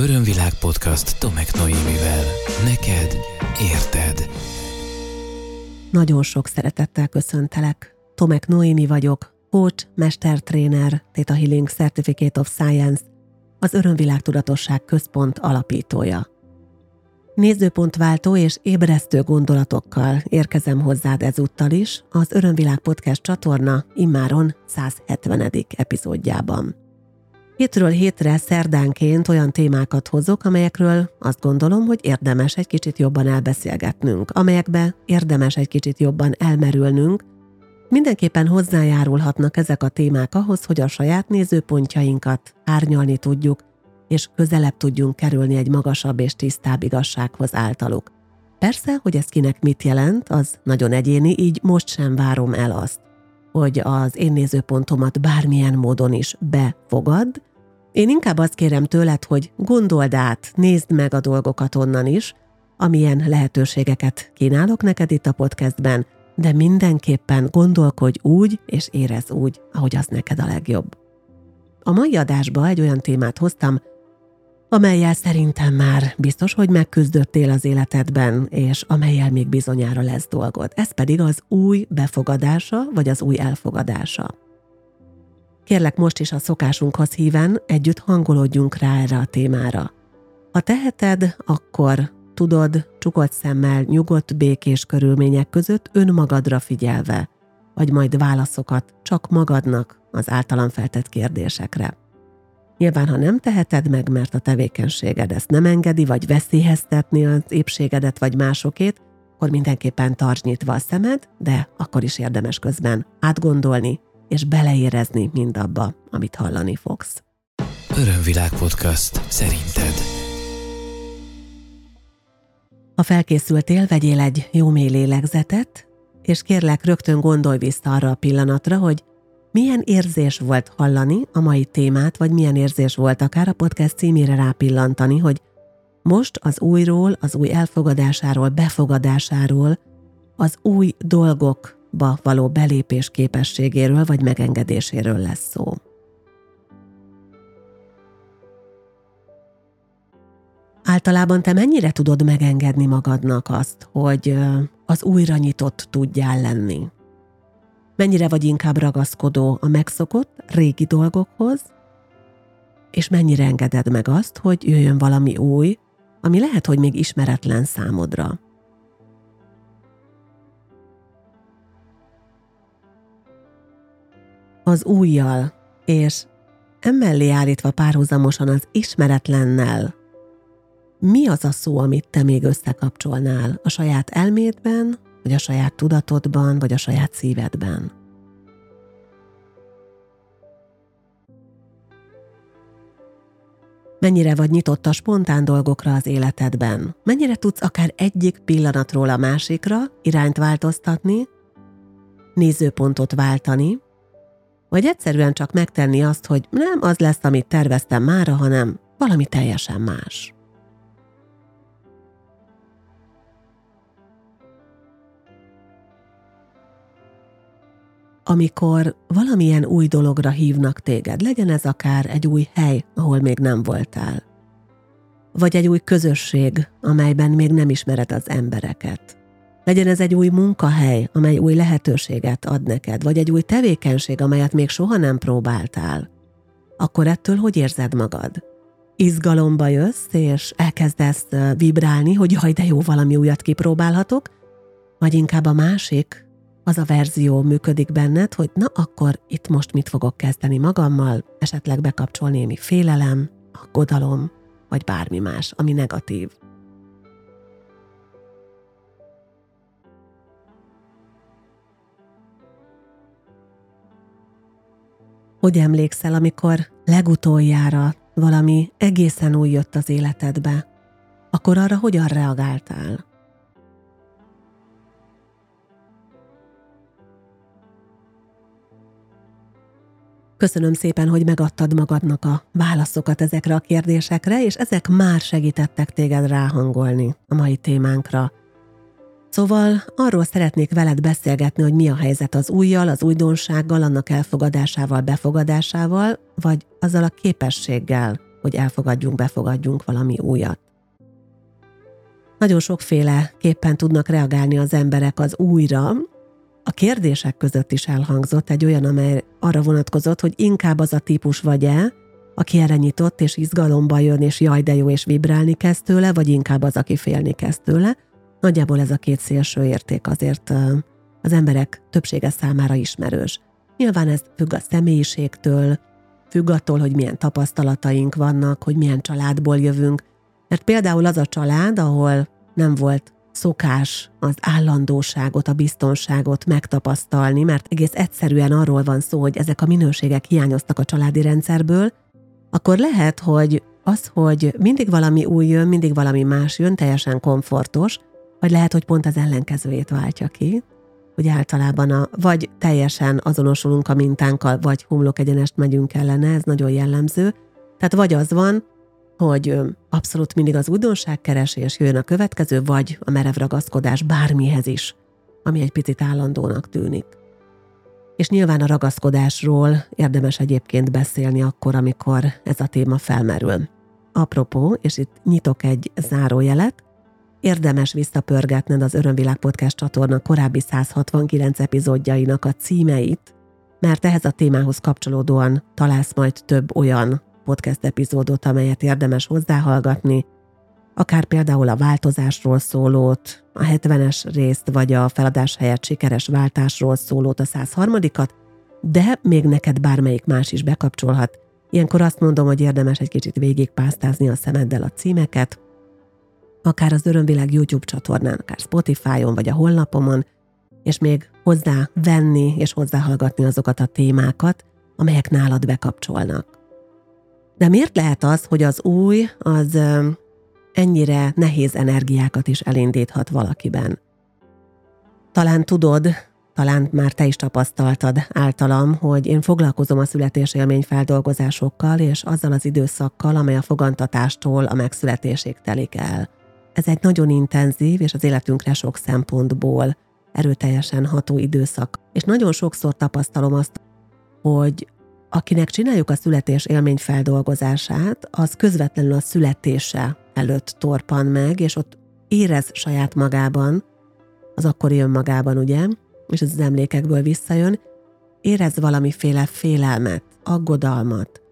Örömvilág podcast Tomek Noémivel. Neked érted. Nagyon sok szeretettel köszöntelek. Tomek Noémi vagyok, coach, mestertréner, Theta Healing Certificate of Science, az Örömvilág Tudatosság Központ alapítója. Nézőpontváltó és ébresztő gondolatokkal érkezem hozzád ezúttal is az Örömvilág Podcast csatorna immáron 170. epizódjában. Hétről hétre szerdánként olyan témákat hozok, amelyekről azt gondolom, hogy érdemes egy kicsit jobban elbeszélgetnünk, amelyekbe érdemes egy kicsit jobban elmerülnünk, Mindenképpen hozzájárulhatnak ezek a témák ahhoz, hogy a saját nézőpontjainkat árnyalni tudjuk, és közelebb tudjunk kerülni egy magasabb és tisztább igazsághoz általuk. Persze, hogy ez kinek mit jelent, az nagyon egyéni, így most sem várom el azt, hogy az én nézőpontomat bármilyen módon is befogad. Én inkább azt kérem tőled, hogy gondold át, nézd meg a dolgokat onnan is, amilyen lehetőségeket kínálok neked itt a podcastben, de mindenképpen gondolkodj úgy, és érez úgy, ahogy az neked a legjobb. A mai adásba egy olyan témát hoztam, amelyel szerintem már biztos, hogy megküzdöttél az életedben, és amelyel még bizonyára lesz dolgod. Ez pedig az új befogadása, vagy az új elfogadása. Kérlek most is a szokásunkhoz híven együtt hangolódjunk rá erre a témára. Ha teheted, akkor tudod, csukott szemmel, nyugodt, békés körülmények között önmagadra figyelve, vagy majd válaszokat csak magadnak az általam feltett kérdésekre. Nyilván, ha nem teheted meg, mert a tevékenységed ezt nem engedi, vagy veszélyeztetni az épségedet vagy másokét, akkor mindenképpen tarts nyitva a szemed, de akkor is érdemes közben átgondolni és beleérezni mindabba, amit hallani fogsz. Örömvilág podcast szerinted. Ha felkészültél, vegyél egy jó mély lélegzetet, és kérlek rögtön gondolj vissza arra a pillanatra, hogy milyen érzés volt hallani a mai témát, vagy milyen érzés volt akár a podcast címére rápillantani, hogy most az újról, az új elfogadásáról, befogadásáról, az új dolgokba való belépés képességéről vagy megengedéséről lesz szó. Általában te mennyire tudod megengedni magadnak azt, hogy az újra nyitott tudjál lenni? Mennyire vagy inkább ragaszkodó a megszokott, régi dolgokhoz, és mennyire engeded meg azt, hogy jöjjön valami új, ami lehet, hogy még ismeretlen számodra. Az újjal, és emellé állítva párhuzamosan az ismeretlennel mi az a szó, amit te még összekapcsolnál a saját elmédben, vagy a saját tudatodban, vagy a saját szívedben? Mennyire vagy nyitott a spontán dolgokra az életedben? Mennyire tudsz akár egyik pillanatról a másikra irányt változtatni, nézőpontot váltani, vagy egyszerűen csak megtenni azt, hogy nem az lesz, amit terveztem mára, hanem valami teljesen más. amikor valamilyen új dologra hívnak téged, legyen ez akár egy új hely, ahol még nem voltál, vagy egy új közösség, amelyben még nem ismered az embereket. Legyen ez egy új munkahely, amely új lehetőséget ad neked, vagy egy új tevékenység, amelyet még soha nem próbáltál. Akkor ettől hogy érzed magad? Izgalomba jössz, és elkezdesz vibrálni, hogy jaj, de jó, valami újat kipróbálhatok, vagy inkább a másik, az a verzió működik benned, hogy na akkor itt most mit fogok kezdeni magammal, esetleg bekapcsol némi félelem, aggodalom, vagy bármi más, ami negatív. Hogy emlékszel, amikor legutoljára valami egészen új jött az életedbe, akkor arra hogyan reagáltál? Köszönöm szépen, hogy megadtad magadnak a válaszokat ezekre a kérdésekre, és ezek már segítettek téged ráhangolni a mai témánkra. Szóval arról szeretnék veled beszélgetni, hogy mi a helyzet az újjal, az újdonsággal, annak elfogadásával, befogadásával, vagy azzal a képességgel, hogy elfogadjunk, befogadjunk valami újat. Nagyon sokféle képpen tudnak reagálni az emberek az újra. A kérdések között is elhangzott egy olyan, amely arra vonatkozott, hogy inkább az a típus vagy-e, aki erre nyitott és izgalomba jön, és jaj, de jó, és vibrálni kezd tőle, vagy inkább az, aki félni kezd tőle. Nagyjából ez a két szélső érték azért az emberek többsége számára ismerős. Nyilván ez függ a személyiségtől, függ attól, hogy milyen tapasztalataink vannak, hogy milyen családból jövünk, mert például az a család, ahol nem volt szokás az állandóságot, a biztonságot megtapasztalni, mert egész egyszerűen arról van szó, hogy ezek a minőségek hiányoztak a családi rendszerből, akkor lehet, hogy az, hogy mindig valami új jön, mindig valami más jön, teljesen komfortos, vagy lehet, hogy pont az ellenkezőjét váltja ki, hogy általában a, vagy teljesen azonosulunk a mintánkkal, vagy humlok egyenest megyünk ellene, ez nagyon jellemző. Tehát vagy az van, hogy abszolút mindig az újdonságkeresés jön a következő, vagy a merev ragaszkodás bármihez is, ami egy picit állandónak tűnik. És nyilván a ragaszkodásról érdemes egyébként beszélni akkor, amikor ez a téma felmerül. Apropó, és itt nyitok egy zárójelet, érdemes visszapörgetned az Örömvilág Podcast csatorna korábbi 169 epizódjainak a címeit, mert ehhez a témához kapcsolódóan találsz majd több olyan podcast epizódot, amelyet érdemes hozzáhallgatni, akár például a változásról szólót, a 70-es részt, vagy a feladás helyett sikeres váltásról szólót, a 103-at, de még neked bármelyik más is bekapcsolhat. Ilyenkor azt mondom, hogy érdemes egy kicsit végigpásztázni a szemeddel a címeket, akár az Örömvilág YouTube csatornán, akár Spotify-on, vagy a honlapomon, és még hozzá venni és hozzáhallgatni azokat a témákat, amelyek nálad bekapcsolnak. De miért lehet az, hogy az új az ennyire nehéz energiákat is elindíthat valakiben? Talán tudod, talán már te is tapasztaltad általam, hogy én foglalkozom a születésélmény feldolgozásokkal és azzal az időszakkal, amely a fogantatástól a megszületésig telik el. Ez egy nagyon intenzív és az életünkre sok szempontból erőteljesen ható időszak. És nagyon sokszor tapasztalom azt, hogy akinek csináljuk a születés élmény feldolgozását, az közvetlenül a születése előtt torpan meg, és ott érez saját magában, az akkori önmagában, ugye, és ez az emlékekből visszajön, érez valamiféle félelmet, aggodalmat.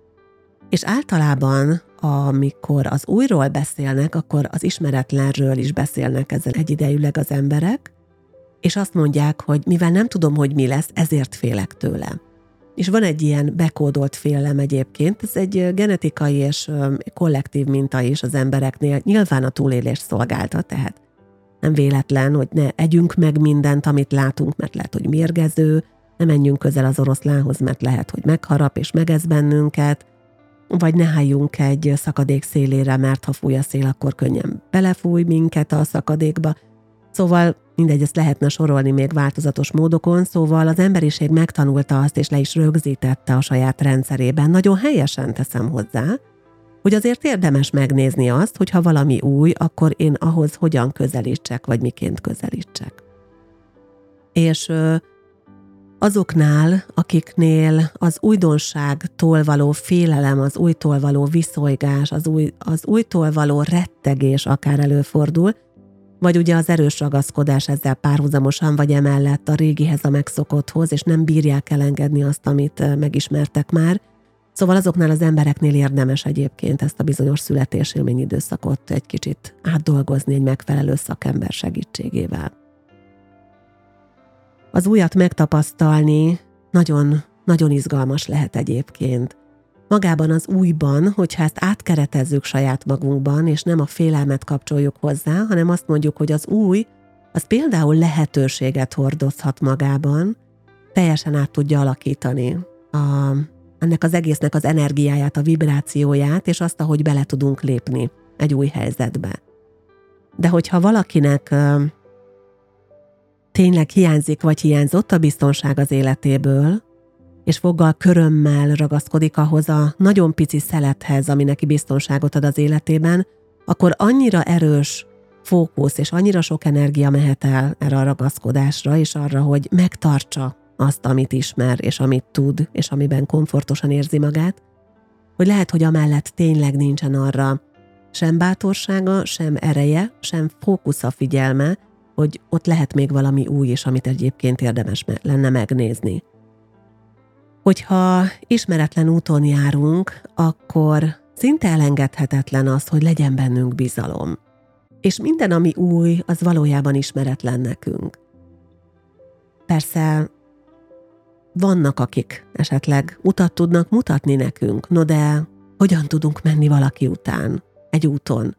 És általában, amikor az újról beszélnek, akkor az ismeretlenről is beszélnek ezzel egyidejűleg az emberek, és azt mondják, hogy mivel nem tudom, hogy mi lesz, ezért félek tőle. És van egy ilyen bekódolt félelem egyébként, ez egy genetikai és kollektív minta is az embereknél, nyilván a túlélés szolgálta, tehát nem véletlen, hogy ne együnk meg mindent, amit látunk, mert lehet, hogy mérgező, ne menjünk közel az oroszlánhoz, mert lehet, hogy megharap és megez bennünket, vagy ne álljunk egy szakadék szélére, mert ha fúj a szél, akkor könnyen belefúj minket a szakadékba. Szóval mindegy, ezt lehetne sorolni még változatos módokon, szóval az emberiség megtanulta azt, és le is rögzítette a saját rendszerében. Nagyon helyesen teszem hozzá, hogy azért érdemes megnézni azt, hogy ha valami új, akkor én ahhoz hogyan közelítsek, vagy miként közelítsek. És azoknál, akiknél az újdonságtól való félelem, az újtól való viszolygás, az, új, az újtól való rettegés akár előfordul, vagy ugye az erős ragaszkodás ezzel párhuzamosan, vagy emellett a régihez, a megszokotthoz, és nem bírják elengedni azt, amit megismertek már. Szóval azoknál az embereknél érdemes egyébként ezt a bizonyos születésélmény időszakot egy kicsit átdolgozni egy megfelelő szakember segítségével. Az újat megtapasztalni nagyon, nagyon izgalmas lehet egyébként magában az újban, hogyha ezt átkeretezzük saját magunkban, és nem a félelmet kapcsoljuk hozzá, hanem azt mondjuk, hogy az új, az például lehetőséget hordozhat magában, teljesen át tudja alakítani a, ennek az egésznek az energiáját, a vibrációját, és azt, ahogy bele tudunk lépni egy új helyzetbe. De hogyha valakinek tényleg hiányzik, vagy hiányzott a biztonság az életéből, és foggal körömmel ragaszkodik ahhoz a nagyon pici szelethez, ami neki biztonságot ad az életében, akkor annyira erős fókusz és annyira sok energia mehet el erre a ragaszkodásra, és arra, hogy megtartsa azt, amit ismer, és amit tud, és amiben komfortosan érzi magát, hogy lehet, hogy amellett tényleg nincsen arra sem bátorsága, sem ereje, sem fókusza figyelme, hogy ott lehet még valami új is, amit egyébként érdemes lenne megnézni. Hogyha ismeretlen úton járunk, akkor szinte elengedhetetlen az, hogy legyen bennünk bizalom. És minden, ami új, az valójában ismeretlen nekünk. Persze vannak, akik esetleg utat tudnak mutatni nekünk, no de hogyan tudunk menni valaki után, egy úton?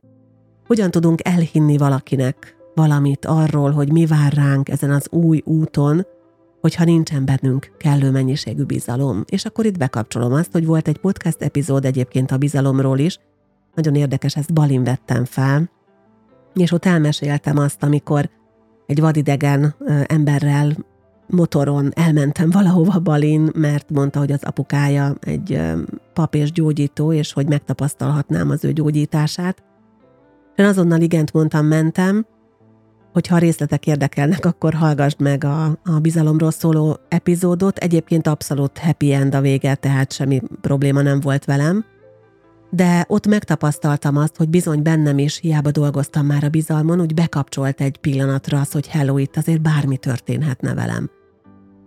Hogyan tudunk elhinni valakinek valamit arról, hogy mi vár ránk ezen az új úton, hogyha nincsen bennünk kellő mennyiségű bizalom. És akkor itt bekapcsolom azt, hogy volt egy podcast epizód egyébként a bizalomról is, nagyon érdekes, ezt Balin vettem fel, és ott elmeséltem azt, amikor egy vadidegen emberrel motoron elmentem valahova Balin, mert mondta, hogy az apukája egy pap és gyógyító, és hogy megtapasztalhatnám az ő gyógyítását. Én azonnal igent mondtam, mentem, hogyha a részletek érdekelnek, akkor hallgassd meg a, a bizalomról szóló epizódot. Egyébként abszolút happy end a vége, tehát semmi probléma nem volt velem. De ott megtapasztaltam azt, hogy bizony bennem is, hiába dolgoztam már a bizalmon, úgy bekapcsolt egy pillanatra az, hogy hello, itt azért bármi történhetne velem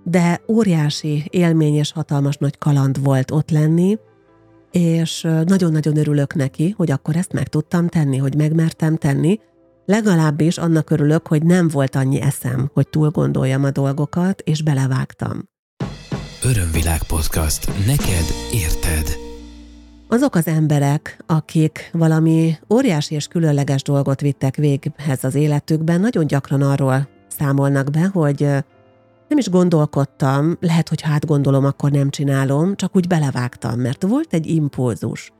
de óriási élmény és hatalmas nagy kaland volt ott lenni, és nagyon-nagyon örülök neki, hogy akkor ezt meg tudtam tenni, hogy megmertem tenni, legalábbis annak örülök, hogy nem volt annyi eszem, hogy túl gondoljam a dolgokat, és belevágtam. Örömvilág podcast. Neked érted. Azok az emberek, akik valami óriási és különleges dolgot vittek véghez az életükben, nagyon gyakran arról számolnak be, hogy nem is gondolkodtam, lehet, hogy hát gondolom, akkor nem csinálom, csak úgy belevágtam, mert volt egy impulzus,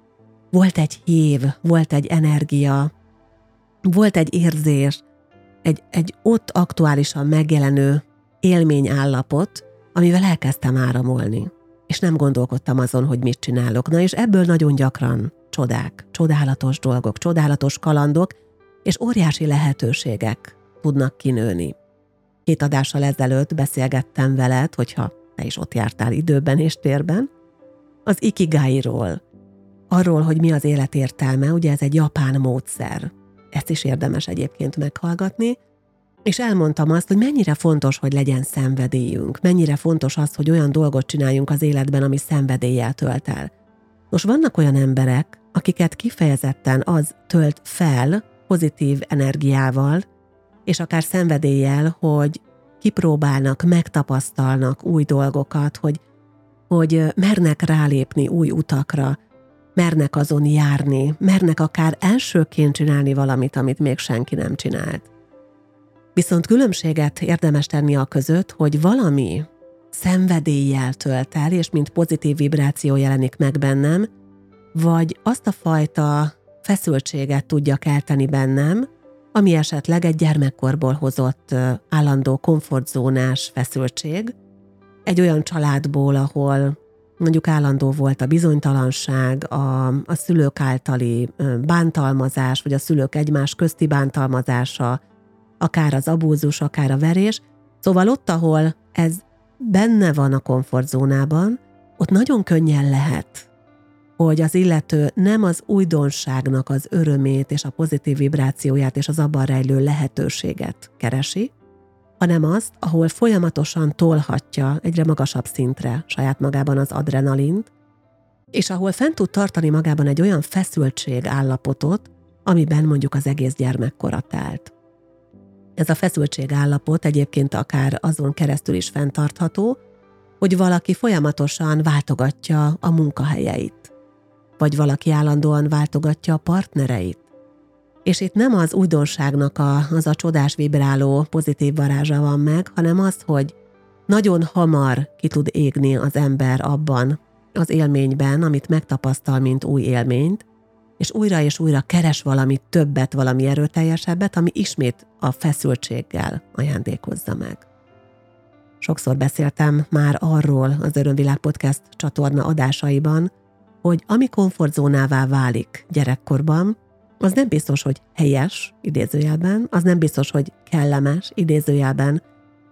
volt egy hív, volt egy energia, volt egy érzés, egy, egy ott aktuálisan megjelenő élményállapot, amivel elkezdtem áramolni. És nem gondolkodtam azon, hogy mit csinálok. Na és ebből nagyon gyakran csodák, csodálatos dolgok, csodálatos kalandok, és óriási lehetőségek tudnak kinőni. Két adással ezelőtt beszélgettem veled, hogyha te is ott jártál időben és térben, az ikigai-ról. Arról, hogy mi az élet értelme, ugye ez egy japán módszer. Ezt is érdemes egyébként meghallgatni, és elmondtam azt, hogy mennyire fontos, hogy legyen szenvedélyünk, mennyire fontos az, hogy olyan dolgot csináljunk az életben, ami szenvedéllyel tölt el. Most vannak olyan emberek, akiket kifejezetten az tölt fel pozitív energiával, és akár szenvedéllyel, hogy kipróbálnak, megtapasztalnak új dolgokat, hogy, hogy mernek rálépni új utakra, mernek azon járni, mernek akár elsőként csinálni valamit, amit még senki nem csinált. Viszont különbséget érdemes tenni a között, hogy valami szenvedéllyel tölt el, és mint pozitív vibráció jelenik meg bennem, vagy azt a fajta feszültséget tudja kelteni bennem, ami esetleg egy gyermekkorból hozott állandó komfortzónás feszültség, egy olyan családból, ahol mondjuk állandó volt a bizonytalanság, a, a szülők általi bántalmazás, vagy a szülők egymás közti bántalmazása, akár az abúzus, akár a verés. Szóval ott, ahol ez benne van a komfortzónában, ott nagyon könnyen lehet hogy az illető nem az újdonságnak az örömét és a pozitív vibrációját és az abban rejlő lehetőséget keresi, hanem azt, ahol folyamatosan tolhatja egyre magasabb szintre saját magában az adrenalint, és ahol fent tud tartani magában egy olyan feszültség állapotot, amiben mondjuk az egész gyermekkorat állt. Ez a feszültség állapot egyébként akár azon keresztül is fenntartható, hogy valaki folyamatosan váltogatja a munkahelyeit vagy valaki állandóan váltogatja a partnereit. És itt nem az újdonságnak a, az a csodás vibráló pozitív varázsa van meg, hanem az, hogy nagyon hamar ki tud égni az ember abban az élményben, amit megtapasztal, mint új élményt, és újra és újra keres valami többet, valami erőteljesebbet, ami ismét a feszültséggel ajándékozza meg. Sokszor beszéltem már arról az Örömvilág Podcast csatorna adásaiban, hogy ami komfortzónává válik gyerekkorban, az nem biztos, hogy helyes, idézőjelben, az nem biztos, hogy kellemes, idézőjelben,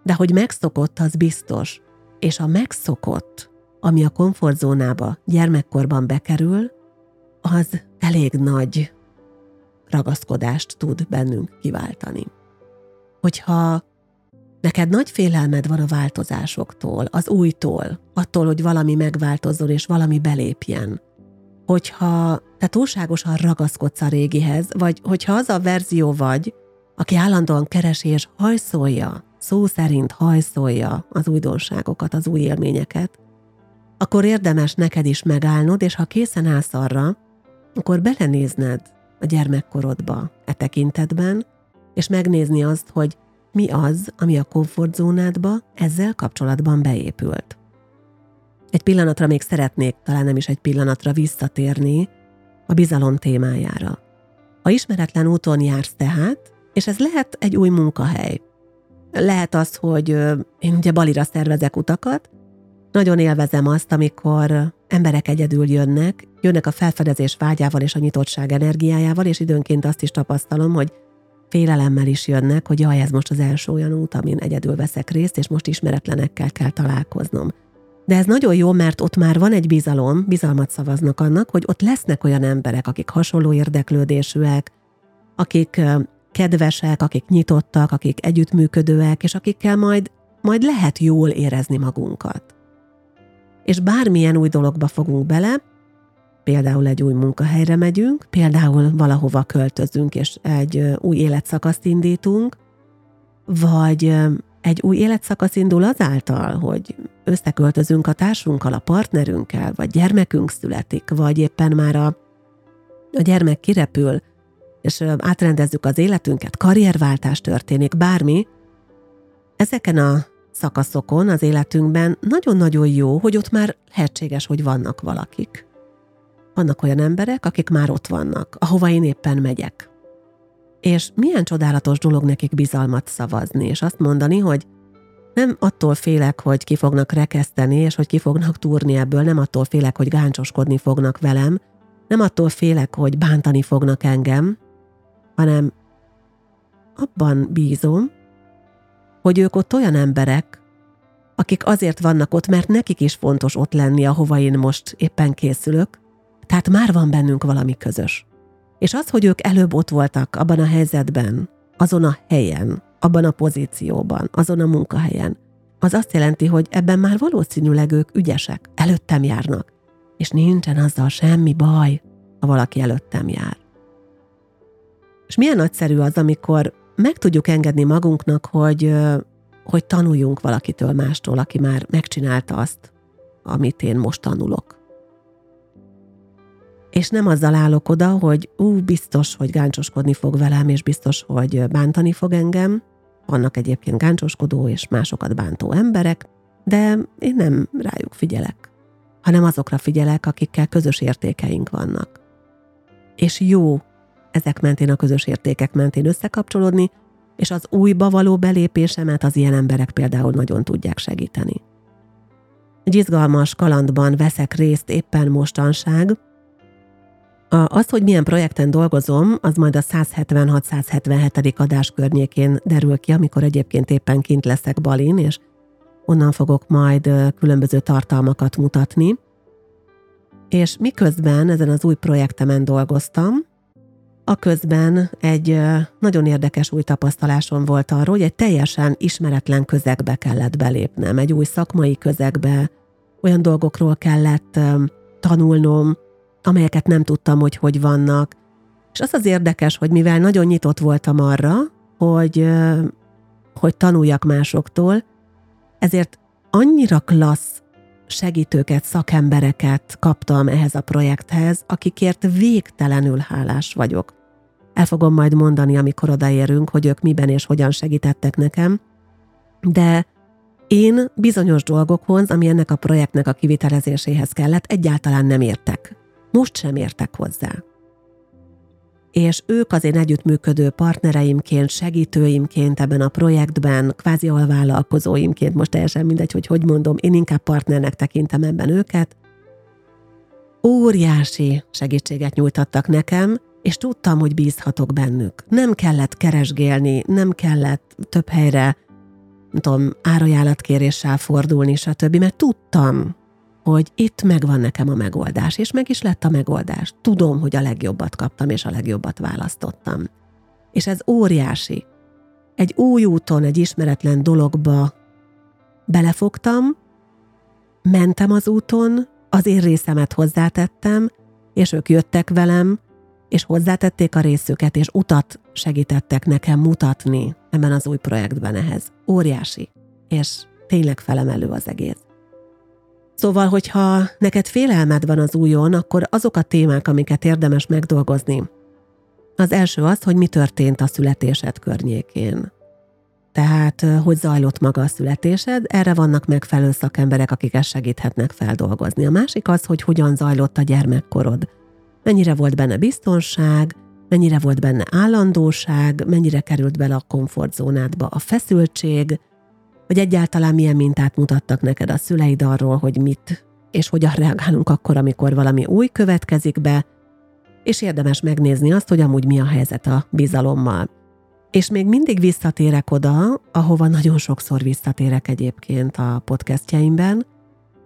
de hogy megszokott, az biztos. És a megszokott ami a komfortzónába gyermekkorban bekerül, az elég nagy ragaszkodást tud bennünk kiváltani. Hogyha neked nagy félelmed van a változásoktól, az újtól, attól, hogy valami megváltozzon és valami belépjen, hogyha te túlságosan ragaszkodsz a régihez, vagy hogyha az a verzió vagy, aki állandóan keresi és hajszolja, szó szerint hajszolja az újdonságokat, az új élményeket, akkor érdemes neked is megállnod, és ha készen állsz arra, akkor belenézned a gyermekkorodba e tekintetben, és megnézni azt, hogy mi az, ami a komfortzónádba ezzel kapcsolatban beépült. Egy pillanatra még szeretnék, talán nem is egy pillanatra visszatérni a bizalom témájára. Ha ismeretlen úton jársz tehát, és ez lehet egy új munkahely. Lehet az, hogy én ugye Balira szervezek utakat, nagyon élvezem azt, amikor emberek egyedül jönnek, jönnek a felfedezés vágyával és a nyitottság energiájával, és időnként azt is tapasztalom, hogy félelemmel is jönnek, hogy jaj, ez most az első olyan út, amin egyedül veszek részt, és most ismeretlenekkel kell találkoznom. De ez nagyon jó, mert ott már van egy bizalom, bizalmat szavaznak annak, hogy ott lesznek olyan emberek, akik hasonló érdeklődésűek, akik kedvesek, akik nyitottak, akik együttműködőek, és akikkel majd, majd lehet jól érezni magunkat. És bármilyen új dologba fogunk bele, például egy új munkahelyre megyünk, például valahova költözünk, és egy új életszakaszt indítunk, vagy egy új életszakasz indul azáltal, hogy összeköltözünk a társunkkal, a partnerünkkel, vagy gyermekünk születik, vagy éppen már a, a gyermek kirepül, és átrendezzük az életünket, karrierváltás történik, bármi, ezeken a szakaszokon az életünkben nagyon-nagyon jó, hogy ott már lehetséges, hogy vannak valakik. Vannak olyan emberek, akik már ott vannak, ahova én éppen megyek. És milyen csodálatos dolog nekik bizalmat szavazni, és azt mondani, hogy nem attól félek, hogy ki fognak rekeszteni, és hogy ki fognak túrni ebből, nem attól félek, hogy gáncsoskodni fognak velem, nem attól félek, hogy bántani fognak engem, hanem abban bízom, hogy ők ott olyan emberek, akik azért vannak ott, mert nekik is fontos ott lenni, ahova én most éppen készülök, tehát már van bennünk valami közös. És az, hogy ők előbb ott voltak abban a helyzetben, azon a helyen, abban a pozícióban, azon a munkahelyen, az azt jelenti, hogy ebben már valószínűleg ők ügyesek, előttem járnak, és nincsen azzal semmi baj, ha valaki előttem jár. És milyen nagyszerű az, amikor meg tudjuk engedni magunknak, hogy, hogy tanuljunk valakitől mástól, aki már megcsinálta azt, amit én most tanulok. És nem azzal állok oda, hogy ú, biztos, hogy gáncsoskodni fog velem, és biztos, hogy bántani fog engem. Vannak egyébként gáncsoskodó és másokat bántó emberek, de én nem rájuk figyelek, hanem azokra figyelek, akikkel közös értékeink vannak. És jó ezek mentén a közös értékek mentén összekapcsolódni, és az újba való belépésemet az ilyen emberek például nagyon tudják segíteni. Egy izgalmas kalandban veszek részt éppen mostanság. Az, hogy milyen projekten dolgozom, az majd a 176-177. adás környékén derül ki, amikor egyébként éppen kint leszek Balin, és onnan fogok majd különböző tartalmakat mutatni. És miközben ezen az új projektemen dolgoztam, a közben egy nagyon érdekes új tapasztalásom volt arról, hogy egy teljesen ismeretlen közegbe kellett belépnem, egy új szakmai közegbe, olyan dolgokról kellett tanulnom, amelyeket nem tudtam, hogy hogy vannak. És az az érdekes, hogy mivel nagyon nyitott voltam arra, hogy, hogy tanuljak másoktól, ezért annyira klassz segítőket, szakembereket kaptam ehhez a projekthez, akikért végtelenül hálás vagyok. El fogom majd mondani, amikor odaérünk, hogy ők miben és hogyan segítettek nekem, de én bizonyos dolgokhoz, ami ennek a projektnek a kivitelezéséhez kellett, egyáltalán nem értek. Most sem értek hozzá. És ők az én együttműködő partnereimként, segítőimként ebben a projektben, kvázi alvállalkozóimként, most teljesen mindegy, hogy hogy mondom, én inkább partnernek tekintem ebben őket, óriási segítséget nyújtattak nekem, és tudtam, hogy bízhatok bennük. Nem kellett keresgélni, nem kellett több helyre, nem tudom, árajánlatkéréssel fordulni, stb., mert tudtam, hogy itt megvan nekem a megoldás, és meg is lett a megoldás. Tudom, hogy a legjobbat kaptam, és a legjobbat választottam. És ez óriási. Egy új úton, egy ismeretlen dologba belefogtam, mentem az úton, az én részemet hozzátettem, és ők jöttek velem, és hozzátették a részüket, és utat segítettek nekem mutatni ebben az új projektben ehhez. Óriási, és tényleg felemelő az egész. Szóval, hogyha neked félelmed van az újon, akkor azok a témák, amiket érdemes megdolgozni. Az első az, hogy mi történt a születésed környékén. Tehát, hogy zajlott maga a születésed, erre vannak megfelelő szakemberek, akik ezt segíthetnek feldolgozni. A másik az, hogy hogyan zajlott a gyermekkorod. Mennyire volt benne biztonság, mennyire volt benne állandóság, mennyire került bele a komfortzónádba a feszültség, vagy egyáltalán milyen mintát mutattak neked a szüleid arról, hogy mit és hogyan reagálunk akkor, amikor valami új következik be, és érdemes megnézni azt, hogy amúgy mi a helyzet a bizalommal. És még mindig visszatérek oda, ahova nagyon sokszor visszatérek egyébként a podcastjaimben,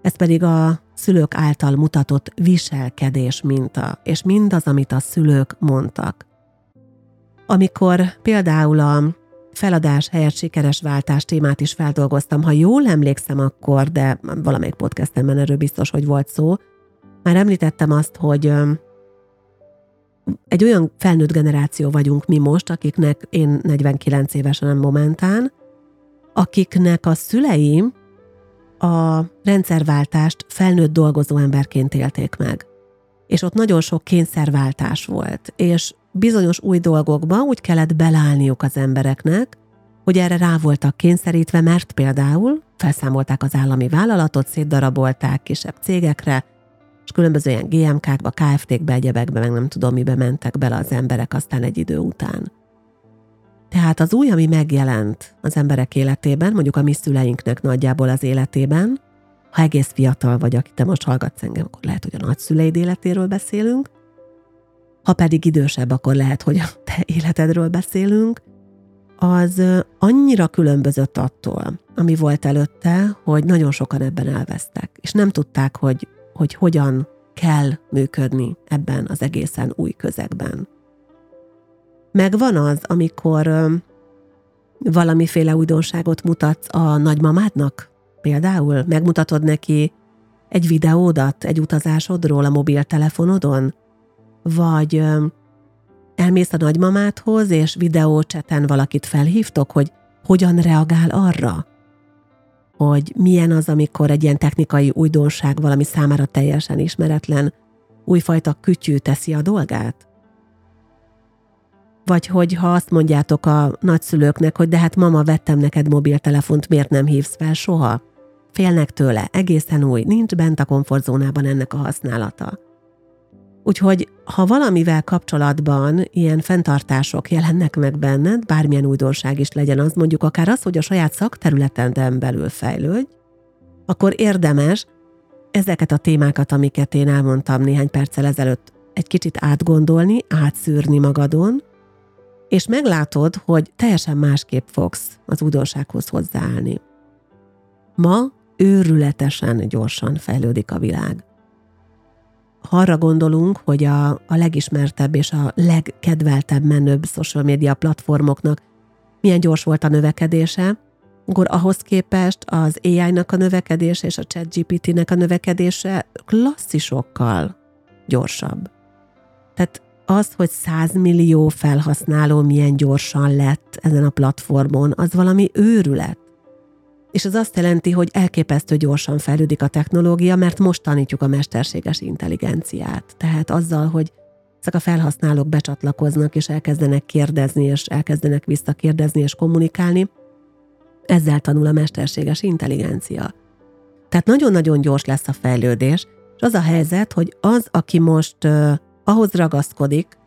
ez pedig a szülők által mutatott viselkedés minta, és mindaz, amit a szülők mondtak. Amikor például a feladás helyett sikeres váltás témát is feldolgoztam, ha jól emlékszem akkor, de valamelyik podcastemben erről biztos, hogy volt szó, már említettem azt, hogy egy olyan felnőtt generáció vagyunk mi most, akiknek én 49 évesen momentán, akiknek a szüleim a rendszerváltást felnőtt dolgozó emberként élték meg. És ott nagyon sok kényszerváltás volt, és bizonyos új dolgokba úgy kellett belállniuk az embereknek, hogy erre rá voltak kényszerítve, mert például felszámolták az állami vállalatot, szétdarabolták kisebb cégekre, és különböző ilyen GMK-kba, KFT-kbe, egyebekbe, meg nem tudom mibe mentek bele az emberek aztán egy idő után. Tehát az új, ami megjelent az emberek életében, mondjuk a mi szüleinknek nagyjából az életében, ha egész fiatal vagy, aki te most hallgatsz engem, akkor lehet, hogy a nagyszüleid életéről beszélünk, ha pedig idősebb, akkor lehet, hogy a te életedről beszélünk, az annyira különbözött attól, ami volt előtte, hogy nagyon sokan ebben elvesztek, és nem tudták, hogy, hogy hogyan kell működni ebben az egészen új közegben. Meg van az, amikor valamiféle újdonságot mutatsz a nagymamádnak, például megmutatod neki egy videódat egy utazásodról a mobiltelefonodon, vagy elmész a nagymamádhoz, és videócseten valakit felhívtok, hogy hogyan reagál arra, hogy milyen az, amikor egy ilyen technikai újdonság valami számára teljesen ismeretlen újfajta kütyű teszi a dolgát? Vagy hogy ha azt mondjátok a nagyszülőknek, hogy de hát mama, vettem neked mobiltelefont, miért nem hívsz fel soha? Félnek tőle, egészen új, nincs bent a komfortzónában ennek a használata. Úgyhogy, ha valamivel kapcsolatban ilyen fenntartások jelennek meg benned, bármilyen újdonság is legyen az, mondjuk akár az, hogy a saját szakterületeden belül fejlődj, akkor érdemes ezeket a témákat, amiket én elmondtam néhány perccel ezelőtt, egy kicsit átgondolni, átszűrni magadon, és meglátod, hogy teljesen másképp fogsz az újdonsághoz hozzáállni. Ma őrületesen gyorsan fejlődik a világ ha arra gondolunk, hogy a, a legismertebb és a legkedveltebb menőbb social media platformoknak milyen gyors volt a növekedése, akkor ahhoz képest az AI-nak a növekedése és a ChatGPT-nek a növekedése klasszisokkal gyorsabb. Tehát az, hogy 100 millió felhasználó milyen gyorsan lett ezen a platformon, az valami őrület és ez azt jelenti, hogy elképesztő gyorsan fejlődik a technológia, mert most tanítjuk a mesterséges intelligenciát. Tehát azzal, hogy ezek a felhasználók becsatlakoznak, és elkezdenek kérdezni, és elkezdenek visszakérdezni, és kommunikálni, ezzel tanul a mesterséges intelligencia. Tehát nagyon-nagyon gyors lesz a fejlődés, és az a helyzet, hogy az, aki most uh, ahhoz ragaszkodik,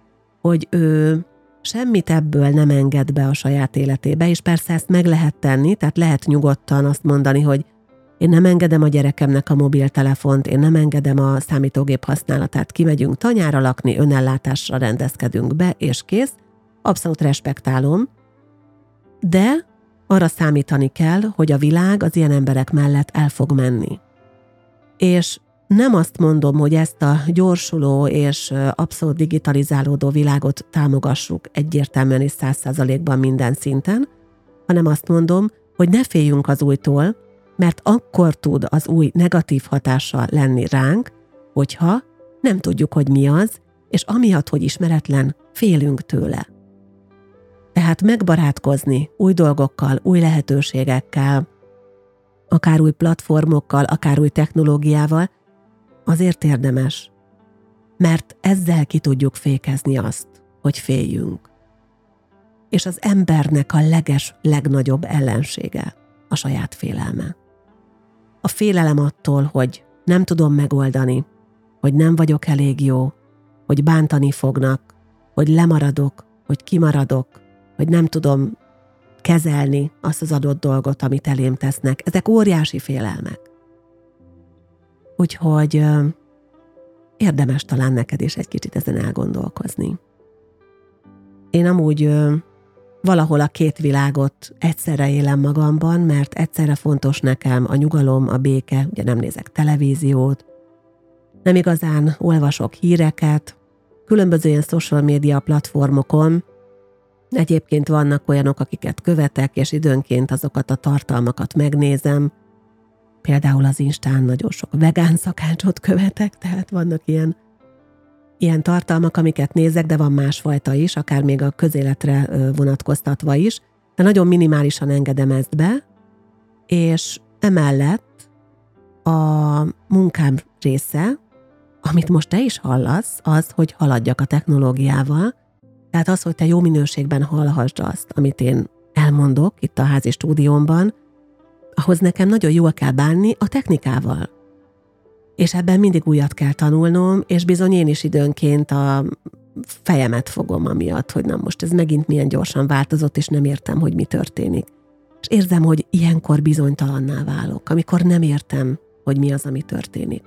hogy ő semmit ebből nem enged be a saját életébe, és persze ezt meg lehet tenni, tehát lehet nyugodtan azt mondani, hogy én nem engedem a gyerekemnek a mobiltelefont, én nem engedem a számítógép használatát, kimegyünk tanyára lakni, önellátásra rendezkedünk be, és kész. Abszolút respektálom, de arra számítani kell, hogy a világ az ilyen emberek mellett el fog menni. És nem azt mondom, hogy ezt a gyorsuló és abszolút digitalizálódó világot támogassuk egyértelműen és száz százalékban minden szinten, hanem azt mondom, hogy ne féljünk az újtól, mert akkor tud az új negatív hatással lenni ránk, hogyha nem tudjuk, hogy mi az, és amiatt, hogy ismeretlen, félünk tőle. Tehát megbarátkozni új dolgokkal, új lehetőségekkel, akár új platformokkal, akár új technológiával, azért érdemes, mert ezzel ki tudjuk fékezni azt, hogy féljünk. És az embernek a leges, legnagyobb ellensége a saját félelme. A félelem attól, hogy nem tudom megoldani, hogy nem vagyok elég jó, hogy bántani fognak, hogy lemaradok, hogy kimaradok, hogy nem tudom kezelni azt az adott dolgot, amit elém tesznek. Ezek óriási félelmek. Úgyhogy érdemes talán neked is egy kicsit ezen elgondolkozni. Én amúgy valahol a két világot egyszerre élem magamban, mert egyszerre fontos nekem a nyugalom, a béke, ugye nem nézek televíziót, nem igazán olvasok híreket, különböző ilyen social media platformokon, Egyébként vannak olyanok, akiket követek, és időnként azokat a tartalmakat megnézem. Például az Instán nagyon sok vegán szakácsot követek, tehát vannak ilyen, ilyen tartalmak, amiket nézek, de van másfajta is, akár még a közéletre vonatkoztatva is, de nagyon minimálisan engedem ezt be, és emellett a munkám része, amit most te is hallasz, az, hogy haladjak a technológiával, tehát az, hogy te jó minőségben hallhassd azt, amit én elmondok itt a házi stúdiómban, ahhoz nekem nagyon jól kell bánni a technikával. És ebben mindig újat kell tanulnom, és bizony én is időnként a fejemet fogom amiatt, hogy nem most ez megint milyen gyorsan változott, és nem értem, hogy mi történik. És érzem, hogy ilyenkor bizonytalanná válok, amikor nem értem, hogy mi az, ami történik.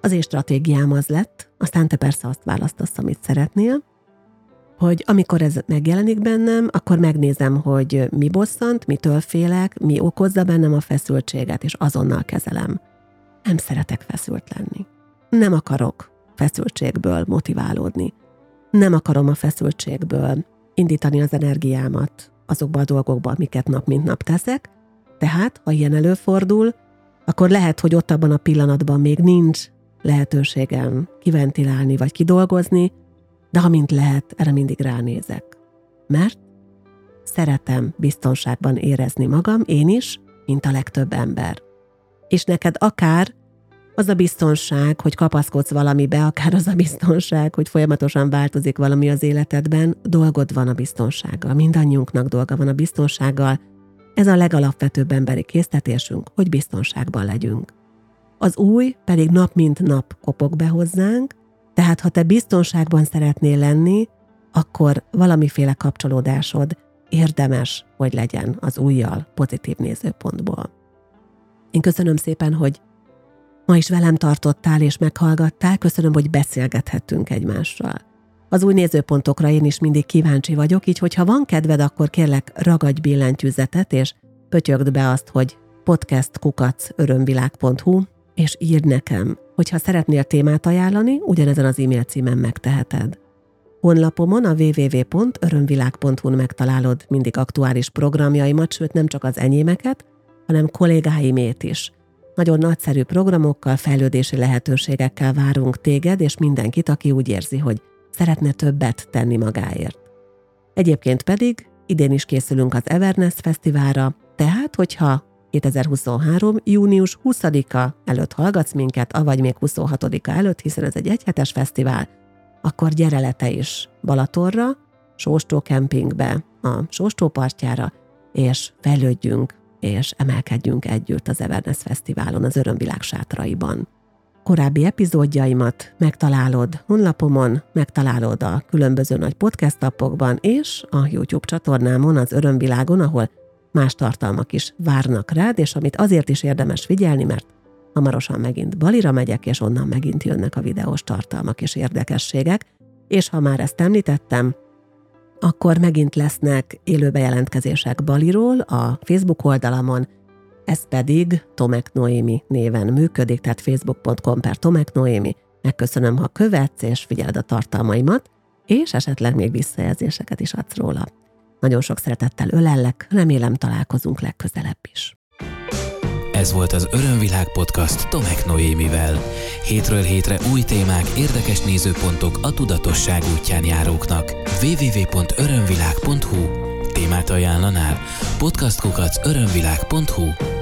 Az én stratégiám az lett, aztán te persze azt választasz, amit szeretnél, hogy amikor ez megjelenik bennem, akkor megnézem, hogy mi bosszant, mitől félek, mi okozza bennem a feszültséget, és azonnal kezelem. Nem szeretek feszült lenni. Nem akarok feszültségből motiválódni. Nem akarom a feszültségből indítani az energiámat azokba a dolgokba, amiket nap mint nap teszek, tehát, ha ilyen előfordul, akkor lehet, hogy ott abban a pillanatban még nincs lehetőségem kiventilálni vagy kidolgozni, de amint lehet, erre mindig ránézek. Mert szeretem biztonságban érezni magam, én is, mint a legtöbb ember. És neked akár az a biztonság, hogy kapaszkodsz valamibe, akár az a biztonság, hogy folyamatosan változik valami az életedben, dolgod van a biztonsággal. Mindannyiunknak dolga van a biztonsággal. Ez a legalapvetőbb emberi késztetésünk, hogy biztonságban legyünk. Az új pedig nap mint nap kopog be hozzánk, tehát ha te biztonságban szeretnél lenni, akkor valamiféle kapcsolódásod érdemes, hogy legyen az újjal pozitív nézőpontból. Én köszönöm szépen, hogy ma is velem tartottál és meghallgattál, köszönöm, hogy beszélgethettünk egymással. Az új nézőpontokra én is mindig kíváncsi vagyok, így hogyha van kedved, akkor kérlek ragadj billentyűzetet, és pötyögd be azt, hogy podcastkukacörömvilág.hu, és írd nekem, hogyha szeretnél témát ajánlani, ugyanezen az e-mail címen megteheted. Honlapomon a www.örömvilág.hu-n megtalálod mindig aktuális programjaimat, sőt nem csak az enyémeket, hanem kollégáimét is. Nagyon nagyszerű programokkal, fejlődési lehetőségekkel várunk téged és mindenkit, aki úgy érzi, hogy szeretne többet tenni magáért. Egyébként pedig idén is készülünk az Everness Fesztiválra, tehát hogyha 2023. június 20-a előtt hallgatsz minket, avagy még 26-a előtt, hiszen ez egy egyhetes fesztivál, akkor gyere le te is Balatorra, Sóstó kempingbe, a Sóstó partjára, és fejlődjünk, és emelkedjünk együtt az Everness Fesztiválon, az Örömvilág sátraiban. Korábbi epizódjaimat megtalálod honlapomon, megtalálod a különböző nagy podcast appokban és a YouTube csatornámon, az Örömvilágon, ahol más tartalmak is várnak rád, és amit azért is érdemes figyelni, mert hamarosan megint Balira megyek, és onnan megint jönnek a videós tartalmak és érdekességek, és ha már ezt említettem, akkor megint lesznek élő bejelentkezések Baliról a Facebook oldalamon, ez pedig Tomek Noémi néven működik, tehát facebook.com per Tomek Noémi. Megköszönöm, ha követsz és figyeled a tartalmaimat, és esetleg még visszajelzéseket is adsz róla. Nagyon sok szeretettel ölellek, remélem találkozunk legközelebb is. Ez volt az Örömvilág podcast Tomek Noémivel. Hétről hétre új témák, érdekes nézőpontok a tudatosság útján járóknak. www.örömvilág.hu Témát ajánlanál? Podcastkukac örömvilág.hu